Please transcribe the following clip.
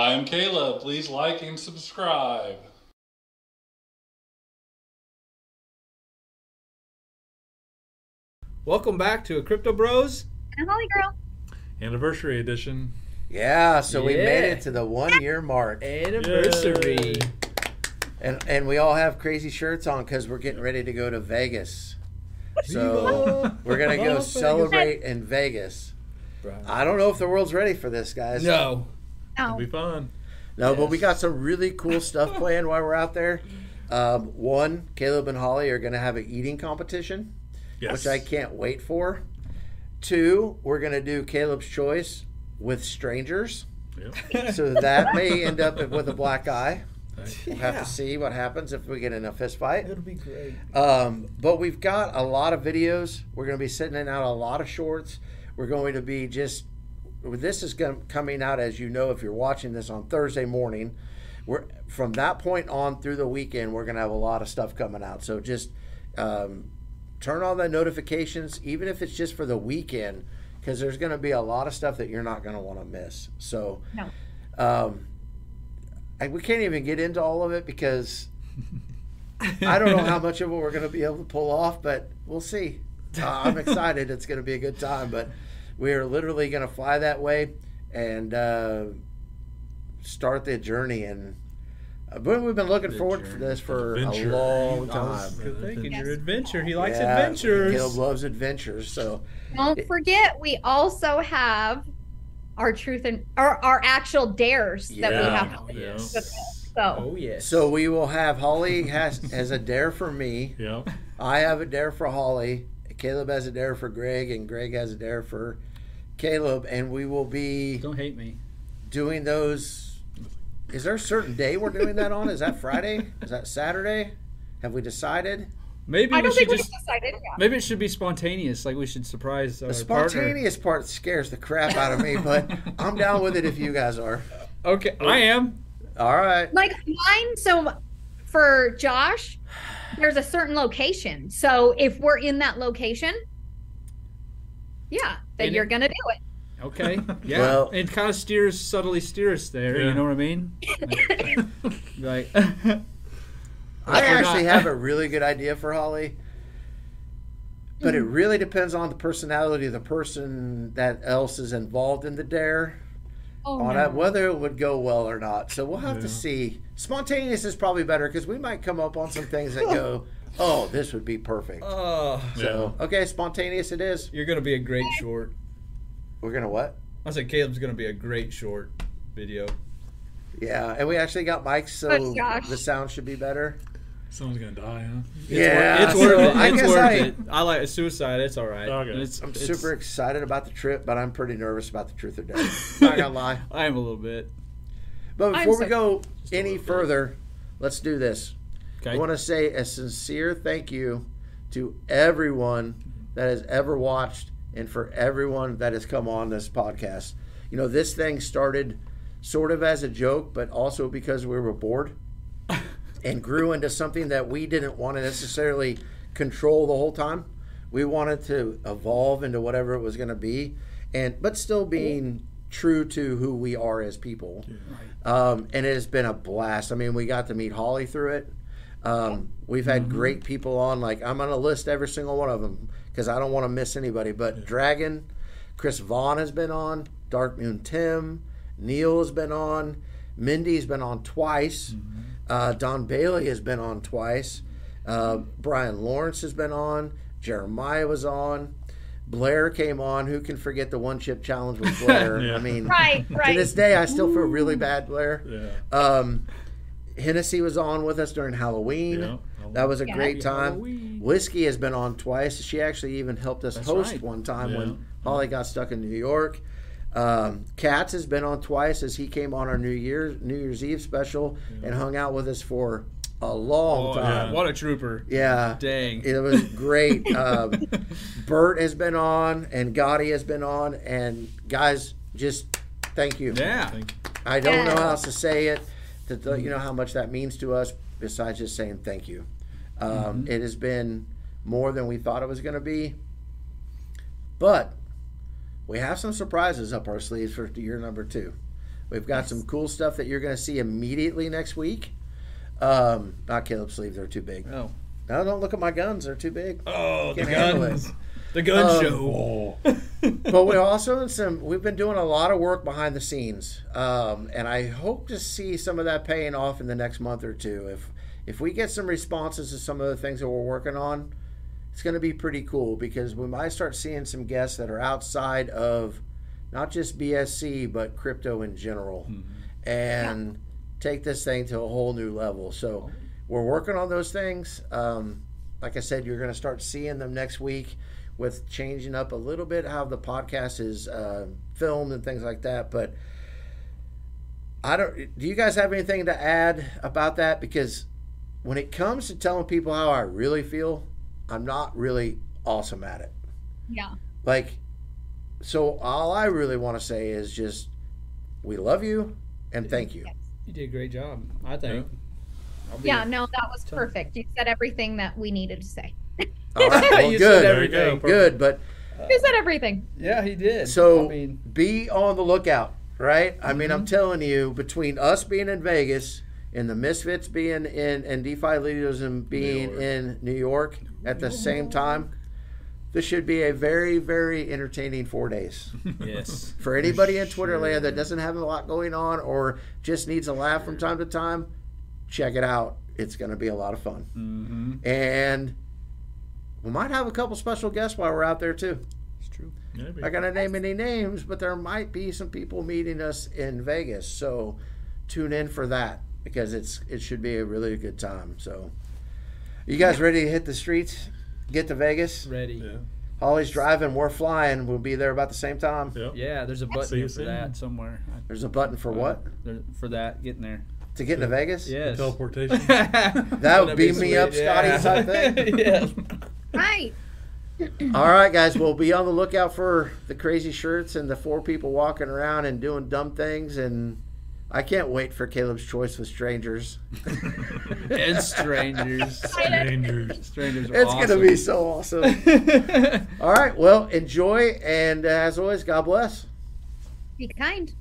I'm Caleb. Please like and subscribe. Welcome back to a Crypto Bros. And Holly Girl. Anniversary edition. Yeah, so we made it to the one year mark, Anniversary. Yay. and and we all have crazy shirts on because we're getting ready to go to Vegas. So we're gonna go celebrate in Vegas. I don't know if the world's ready for this, guys. No. It'll Oh, be fun. No, but we got some really cool stuff planned while we're out there. Um, one, Caleb and Holly are going to have an eating competition, Yes. which I can't wait for. Two, we're going to do Caleb's choice with strangers. Yep. So that may end up with a black eye. Thank We'll have Yeah. to see what happens if we get in a fist fight. It'll be great. Um, but we've got a lot of videos. We're going to be sending out a lot of shorts. We're going to be just. This is going coming out as you know if you're watching this on Thursday morning. We're from that point on through the weekend. We're going to have a lot of stuff coming out. So just um, turn on the notifications, even if it's just for the weekend, because there's going to be a lot of stuff that you're not going to want to miss. So. No. Um, I, we can't even get into all of it because I don't know how much of it we're going to be able to pull off, but we'll see. Uh, I'm excited. It's going to be a good time, but we are literally going to fly that way and uh, start the journey. And uh, we've been looking The forward to this for Adventure. a long I was time. thinking Yes. your adventure. He likes Yeah, adventures. Caleb loves adventures, so Don't forget, we also have our truth and our, our actual dares that we have. Oh, yes. So Oh, yes. so we will have Holly has has a dare for me. Yep. I have a dare for Holly. Caleb has a dare for Greg, and Greg has a dare for Caleb, and we will be Don't hate me. doing those. Is there a certain day we're doing that on? Is that Friday? Is that Saturday? Have we decided? Maybe I we don't should think we just. decided. Yeah. Maybe it should be spontaneous. Like we should surprise our The partner. spontaneous part scares the crap out of me, but I'm down with it if you guys are. Okay, I am. All right. Like mine. So for Josh, there's a certain location. So if we're in that location, yeah, then And you're it- gonna do it. Okay. Yeah. Well- it kind of steers, subtly steers there. Yeah. You know what I mean? Like. I forgot. actually have a really good idea for Holly, but it really depends on the personality of the person that else is involved in the dare. Oh, on no. whether it would go well or not. So we'll have to see. Spontaneous is probably better because we might come up on some things that go, oh, this would be perfect. Oh, So okay, spontaneous it is. you're gonna be a great short. We're gonna what? I said Caleb's gonna be a great short video. Yeah, and we actually got mics, so Oh, gosh. the sound should be better. Someone's gonna die, huh? yeah, it's so worth it. I It's guess worth I, it. I like suicide. It's all right. Okay. It's, I'm it's- super excited about the trip, but I'm pretty nervous about the truth or dare. Not gonna lie. I am a little bit. But I'm before we go any further, let's do this. Okay. I want to say a sincere thank you to everyone that has ever watched and for everyone that has come on this podcast. You know, this thing started sort of as a joke, but also because we were bored and grew into something that we didn't want to necessarily control the whole time. We wanted to evolve into whatever it was going to be, and but still being true to who we are as people. Um, and it has been a blast. I mean, we got to meet Holly through it. Um, we've had great people on. Like I'm going to list every single one of them because I don't want to miss anybody. But Dragon, Chris Vaughn has been on. Dark Moon Tim, Neil has been on. Mindy's been on twice. Uh, Don Bailey has been on twice. Uh, Brian Lawrence has been on. Jeremiah was on. Blair came on. Who can forget the one chip challenge with Blair? Yeah. I mean, Right, to this day, I still feel really bad, Blair. Yeah. Um, Hennessy was on with us during Halloween. Yeah. That was a Yeah. great time. Halloween. Whiskey has been on twice. She actually even helped us That's host right. one time Yeah. when Holly got stuck in New York. Um, Katz has been on twice as he came on our New Year's New Year's Eve special and hung out with us for a long Oh, time. yeah. What a trooper. Yeah. Dang. It was great. um, Bert has been on, and Gotti has been on, and guys, just thank you. Yeah. I don't know how else to say it. That the, you know how much that means to us. Besides just saying thank you, um, it has been more than we thought it was going to be. But we have some surprises up our sleeves for year number two. We've got some cool stuff that you're going to see immediately next week. Um, not Caleb's sleeves; they're too big. Oh. No, don't look at my guns; they're too big. Oh, the guns. The gun Um, show. but we also in some we've been doing a lot of work behind the scenes um, and i hope to see some of that paying off in the next month or two. If if we get some responses to some of the things that we're working on it's going to be pretty cool because we might start seeing some guests that are outside of not just bsc but crypto in general and take this thing to a whole new level. So we're working on those things. Um, like i said you're going to start seeing them next week with changing up a little bit how the podcast is uh, filmed and things like that. But I don't. Do you guys have anything to add about that? Because when it comes to telling people how I really feel, I'm not really awesome at it. Yeah. Like, so all I really want to say is just we love you and thank you. You did a great job, I think. I'll Yeah, no, that was perfect. You said everything that we needed to say. All right, well, You good, said everything. good. But You said everything. Yeah, he did. So I mean, be on the lookout, right? I mean, Mm-hmm. I'm telling you, between us being in Vegas and the Misfits being in and DeFi Legalism being York. in New York at the same time, this should be a very, very entertaining four days. yes. For anybody in Twitter land that doesn't have a lot going on or just needs a laugh from time to time, check it out. It's going to be a lot of fun. Mm-hmm. And we might have a couple special guests while we're out there too. It's true. Maybe. Not gonna name any names, but there might be some people meeting us in Vegas. So tune in for that because it's it should be a really good time. So you guys ready to hit the streets? Get to Vegas? Ready. Yeah. Holly's driving, we're flying. We'll be there about the same time. Yep. Yeah, there's a button here for that somewhere. There's a button for uh, what? for that, getting there. To get into Vegas? Yes. Teleportation. That would beam me up, Scotty, type thing. yes. Right. All right, guys. We'll be on the lookout for the crazy shirts and the four people walking around and doing dumb things. And I can't wait for Caleb's choice with strangers. and strangers. Strangers. Strangers are It's awesome. gonna be so awesome. All right. Well, enjoy, and uh, as always, God bless. Be kind.